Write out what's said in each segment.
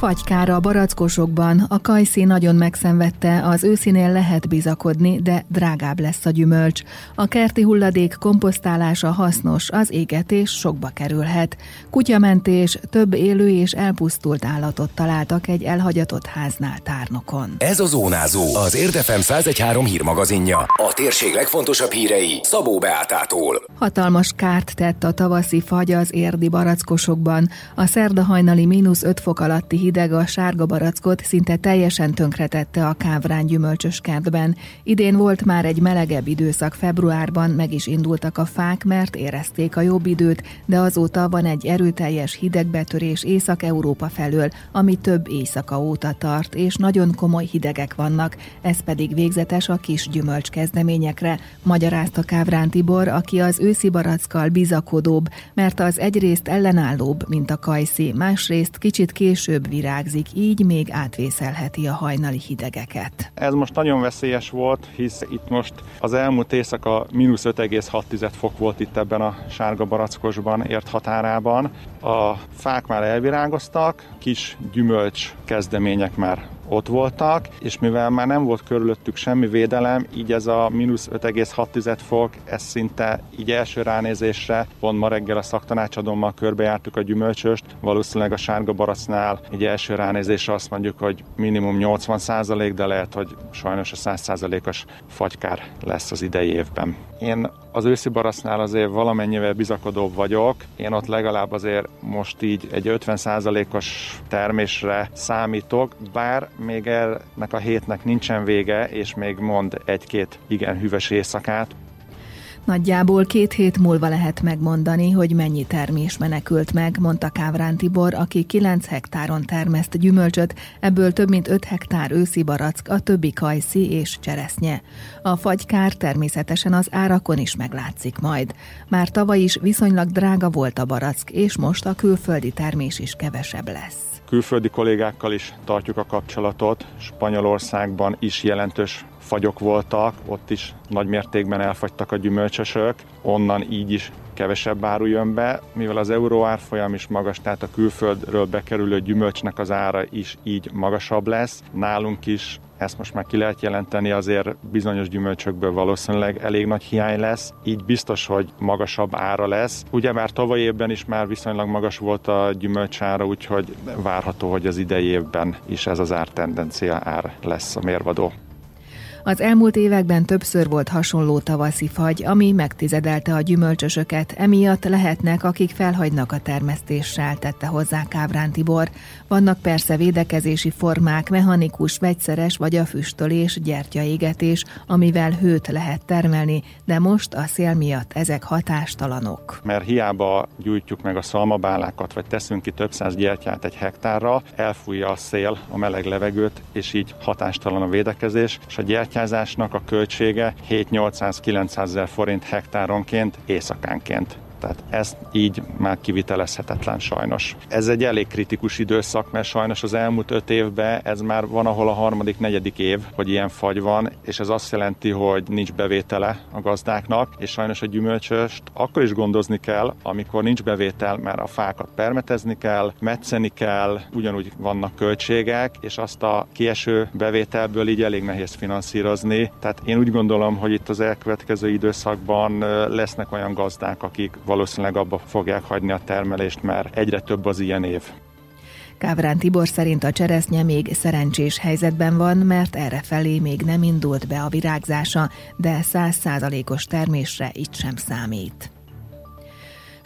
fagykára a barackosokban. A kajszí nagyon megszenvedte, az őszinél lehet bizakodni, de drágább lesz a gyümölcs. A kerti hulladék komposztálása hasznos, az égetés sokba kerülhet. Kutyamentés, több élő és elpusztult állatot találtak egy elhagyatott háznál tárnokon. Ez a Zónázó, az Érdefem 113 hírmagazinja. A térség legfontosabb hírei Szabó Beátától. Hatalmas kárt tett a tavaszi fagy az érdi barackosokban. A szerdahajnali mínusz 5 fok alatti hideg a sárga barackot szinte teljesen tönkretette a kávrán gyümölcsös kertben. Idén volt már egy melegebb időszak februárban, meg is indultak a fák, mert érezték a jobb időt, de azóta van egy erőteljes hidegbetörés Észak-Európa felől, ami több éjszaka óta tart, és nagyon komoly hidegek vannak, ez pedig végzetes a kis gyümölcs kezdeményekre, magyarázta Kávrán Tibor, aki az őszi barackkal bizakodóbb, mert az egyrészt ellenállóbb, mint a kajszi, másrészt kicsit később virágzik, így még átvészelheti a hajnali hidegeket. Ez most nagyon veszélyes volt, hisz itt most az elmúlt éjszaka mínusz 5,6 fok volt itt ebben a sárga barackosban, ért határában. A fák már elvirágoztak, kis gyümölcs kezdemények már ott voltak, és mivel már nem volt körülöttük semmi védelem, így ez a mínusz 5,6 fok, ez szinte így első ránézésre, pont ma reggel a szaktanácsadommal körbejártuk a gyümölcsöst, valószínűleg a sárga baracnál egy első ránézésre azt mondjuk, hogy minimum 80 százalék, de lehet, hogy sajnos a 100 százalékos fagykár lesz az idei évben. Én az őszi barasznál azért valamennyivel bizakodóbb vagyok. Én ott legalább azért most így egy 50%-os termésre számítok, bár még ennek a hétnek nincsen vége, és még mond egy-két igen hűvös éjszakát. Nagyjából két hét múlva lehet megmondani, hogy mennyi termés menekült meg, mondta Kávrán Tibor, aki 9 hektáron termeszt gyümölcsöt, ebből több mint 5 hektár őszi barack, a többi kajszi és cseresznye. A fagykár természetesen az árakon is meglátszik majd. Már tavaly is viszonylag drága volt a barack, és most a külföldi termés is kevesebb lesz külföldi kollégákkal is tartjuk a kapcsolatot. Spanyolországban is jelentős fagyok voltak, ott is nagy mértékben elfagytak a gyümölcsösök, onnan így is kevesebb áru jön be, mivel az euró árfolyam is magas, tehát a külföldről bekerülő gyümölcsnek az ára is így magasabb lesz. Nálunk is ezt most már ki lehet jelenteni, azért bizonyos gyümölcsökből valószínűleg elég nagy hiány lesz, így biztos, hogy magasabb ára lesz. Ugye már tavaly évben is már viszonylag magas volt a gyümölcsára, úgyhogy várható, hogy az idei évben is ez az ártendencia ár lesz a mérvadó. Az elmúlt években többször volt hasonló tavaszi fagy, ami megtizedelte a gyümölcsösöket, emiatt lehetnek, akik felhagynak a termesztéssel, tette hozzá Kávrán Tibor. Vannak persze védekezési formák, mechanikus, vegyszeres vagy a füstölés, gyertyaégetés, amivel hőt lehet termelni, de most a szél miatt ezek hatástalanok. Mert hiába gyújtjuk meg a szalmabálákat, vagy teszünk ki több száz gyertyát egy hektárra, elfújja a szél a meleg levegőt, és így hatástalan a védekezés, és a gyertya kártyázásnak a költsége 7-800-900 ezer forint hektáronként éjszakánként. Tehát ez így már kivitelezhetetlen sajnos. Ez egy elég kritikus időszak, mert sajnos az elmúlt öt évben ez már van, ahol a harmadik, negyedik év, hogy ilyen fagy van, és ez azt jelenti, hogy nincs bevétele a gazdáknak, és sajnos a gyümölcsöst akkor is gondozni kell, amikor nincs bevétel, mert a fákat permetezni kell, metszeni kell, ugyanúgy vannak költségek, és azt a kieső bevételből így elég nehéz finanszírozni. Tehát én úgy gondolom, hogy itt az elkövetkező időszakban lesznek olyan gazdák, akik valószínűleg abba fogják hagyni a termelést, mert egyre több az ilyen év. Kávrán Tibor szerint a cseresznye még szerencsés helyzetben van, mert erre felé még nem indult be a virágzása, de százszázalékos termésre itt sem számít.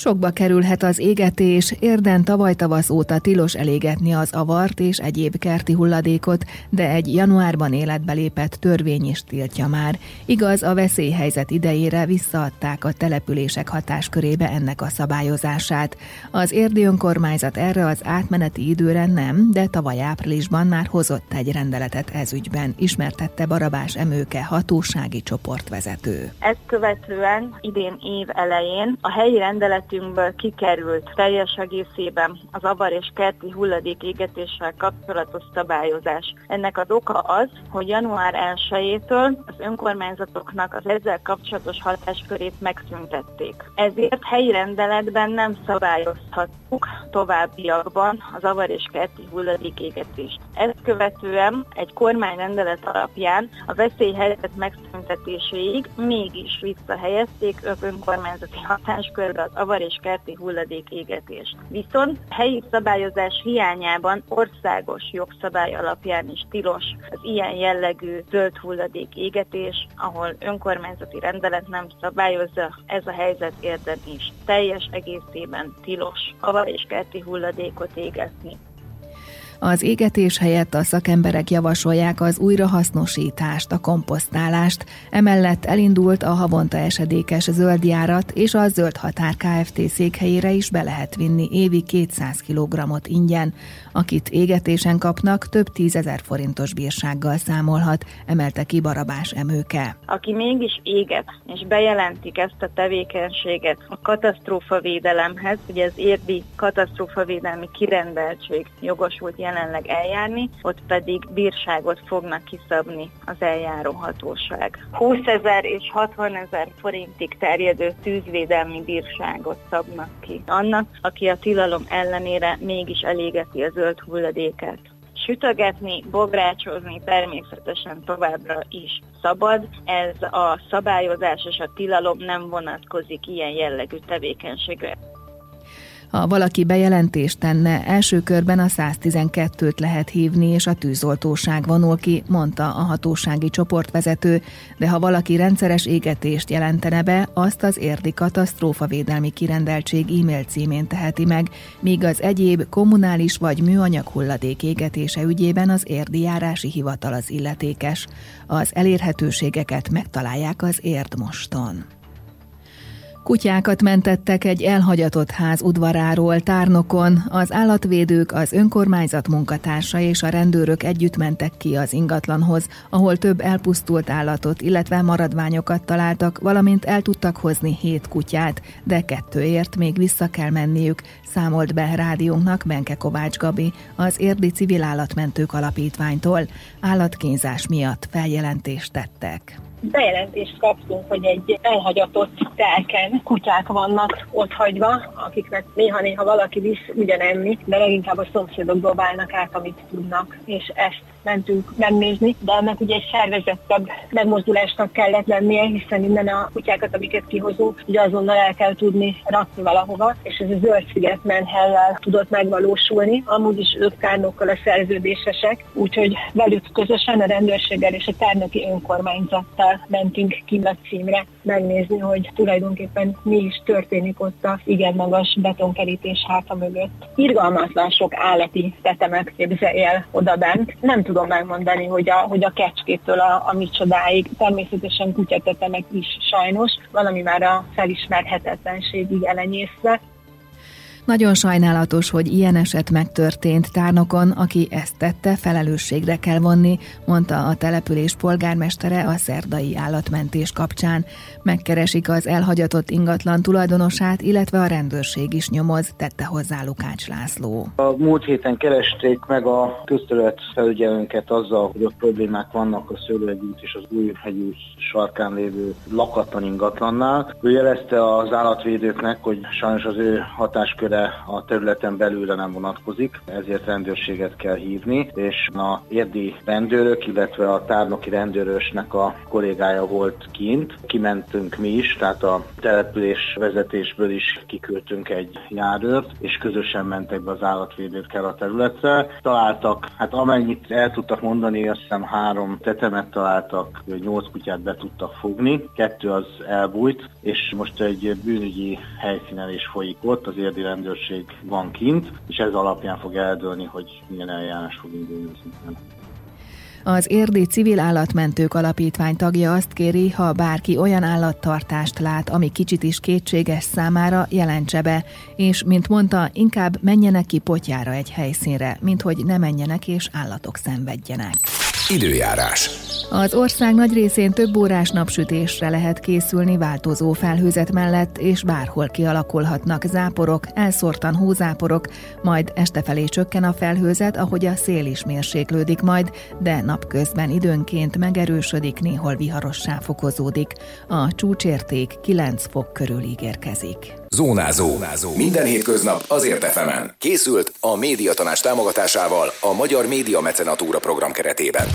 Sokba kerülhet az égetés, érden tavaly tavasz óta tilos elégetni az avart és egyéb kerti hulladékot, de egy januárban életbe lépett törvény is tiltja már. Igaz, a veszélyhelyzet idejére visszaadták a települések hatáskörébe ennek a szabályozását. Az érdi önkormányzat erre az átmeneti időre nem, de tavaly áprilisban már hozott egy rendeletet ezügyben, ismertette Barabás Emőke hatósági csoportvezető. Ezt követően idén év elején a helyi rendelet rendeletünkből kikerült teljes egészében az avar és kerti hulladék égetéssel kapcsolatos szabályozás. Ennek az oka az, hogy január 1-től az önkormányzatoknak az ezzel kapcsolatos hatáskörét megszüntették. Ezért helyi rendeletben nem szabályozhatjuk továbbiakban az avar és kerti hulladék égetést. Ezt követően egy kormányrendelet alapján a veszélyhelyzet megszüntetéséig mégis visszahelyezték önkormányzati hatáskörbe az avar és kerti hulladék égetést. Viszont helyi szabályozás hiányában országos jogszabály alapján is tilos az ilyen jellegű zöld hulladék égetés, ahol önkormányzati rendelet nem szabályozza, ez a helyzet érden is. Teljes egészében tilos avar és kerti hulladékot égetni. Az égetés helyett a szakemberek javasolják az újrahasznosítást, a komposztálást. Emellett elindult a havonta esedékes zöldjárat, és a Zöld Határ Kft. székhelyére is be lehet vinni évi 200 kg ingyen. Akit égetésen kapnak, több tízezer forintos bírsággal számolhat, emelte ki Barabás Emőke. Aki mégis éget, és bejelentik ezt a tevékenységet a katasztrófavédelemhez, ugye az érdi katasztrófavédelmi kirendeltség jogosult jelenleg eljárni, ott pedig bírságot fognak kiszabni az eljáró hatóság. 20 ezer és 60 ezer forintig terjedő tűzvédelmi bírságot szabnak ki. Annak, aki a tilalom ellenére mégis elégeti az zöld hulladéket. Sütögetni, bográcsozni természetesen továbbra is szabad. Ez a szabályozás és a tilalom nem vonatkozik ilyen jellegű tevékenységre. Ha valaki bejelentést tenne, első körben a 112-t lehet hívni, és a tűzoltóság vonul ki, mondta a hatósági csoportvezető, de ha valaki rendszeres égetést jelentene be, azt az érdi katasztrófavédelmi kirendeltség e-mail címén teheti meg, míg az egyéb kommunális vagy műanyag hulladék égetése ügyében az érdi járási hivatal az illetékes. Az elérhetőségeket megtalálják az Érdmoston. Kutyákat mentettek egy elhagyatott ház udvaráról tárnokon, az állatvédők, az önkormányzat munkatársa és a rendőrök együtt mentek ki az ingatlanhoz, ahol több elpusztult állatot, illetve maradványokat találtak, valamint el tudtak hozni hét kutyát, de kettőért még vissza kell menniük, számolt be rádiónknak Benke Kovács Gabi, az Érdi Civil Állatmentők Alapítványtól. Állatkínzás miatt feljelentést tettek bejelentést kaptunk, hogy egy elhagyatott telken kutyák vannak ott hagyva, akiknek néha-néha valaki visz ugyanenni, de leginkább a szomszédok dobálnak át, amit tudnak, és ezt mentünk megnézni, de ennek ugye egy szervezettebb megmozdulásnak kellett lennie, hiszen innen a kutyákat, amiket kihozunk, ugye azonnal el kell tudni rakni valahova, és ez a zöld sziget menhelyel tudott megvalósulni. Amúgy is ők tárnokkal a szerződésesek, úgyhogy velük közösen a rendőrséggel és a tárnoki önkormányzattal mentünk ki címre megnézni, hogy tulajdonképpen mi is történik ott a igen magas betonkerítés háta mögött. Irgalmatlan sok állati tetemet képzelj el oda bent. Nem tudom megmondani, hogy a, hogy a kecskétől a, a micsodáig, természetesen kutyatetemek is sajnos, valami már a felismerhetetlenségig elenyészve, nagyon sajnálatos, hogy ilyen eset megtörtént tárnokon, aki ezt tette, felelősségre kell vonni, mondta a település polgármestere a szerdai állatmentés kapcsán. Megkeresik az elhagyatott ingatlan tulajdonosát, illetve a rendőrség is nyomoz, tette hozzá Lukács László. A múlt héten keresték meg a közterület felügyelőnket azzal, hogy ott problémák vannak a Szőlőhegy út és az Újhegyű sarkán lévő lakatlan ingatlannál. Ő jelezte az állatvédőknek, hogy sajnos az ő hatásköre a területen belülre nem vonatkozik, ezért rendőrséget kell hívni, és a érdi rendőrök, illetve a tárnoki rendőrösnek a kollégája volt kint. Kimentünk mi is, tehát a település vezetésből is kiküldtünk egy járőrt, és közösen mentek be az állatvédőkkel a területre. Találtak, hát amennyit el tudtak mondani, azt hiszem három tetemet találtak, nyolc kutyát be tudtak fogni, kettő az elbújt, és most egy bűnügyi helyszínen is folyik ott, az érdi rendőrség van kint, és ez alapján fog eldőlni, hogy milyen eljárás fog indulni Az Érdi Civil Állatmentők Alapítvány tagja azt kéri, ha bárki olyan állattartást lát, ami kicsit is kétséges számára, jelentse be, és, mint mondta, inkább menjenek ki potyára egy helyszínre, mint hogy ne menjenek és állatok szenvedjenek. Időjárás. Az ország nagy részén több órás napsütésre lehet készülni változó felhőzet mellett, és bárhol kialakulhatnak záporok, elszórtan hózáporok, majd este felé csökken a felhőzet, ahogy a szél is mérséklődik majd, de napközben időnként megerősödik, néhol viharossá fokozódik. A csúcsérték 9 fok körül ígérkezik. Zónázó. Zónázó. Minden hétköznap azért efemen. Készült a médiatanás támogatásával a Magyar Média Mecenatúra program keretében.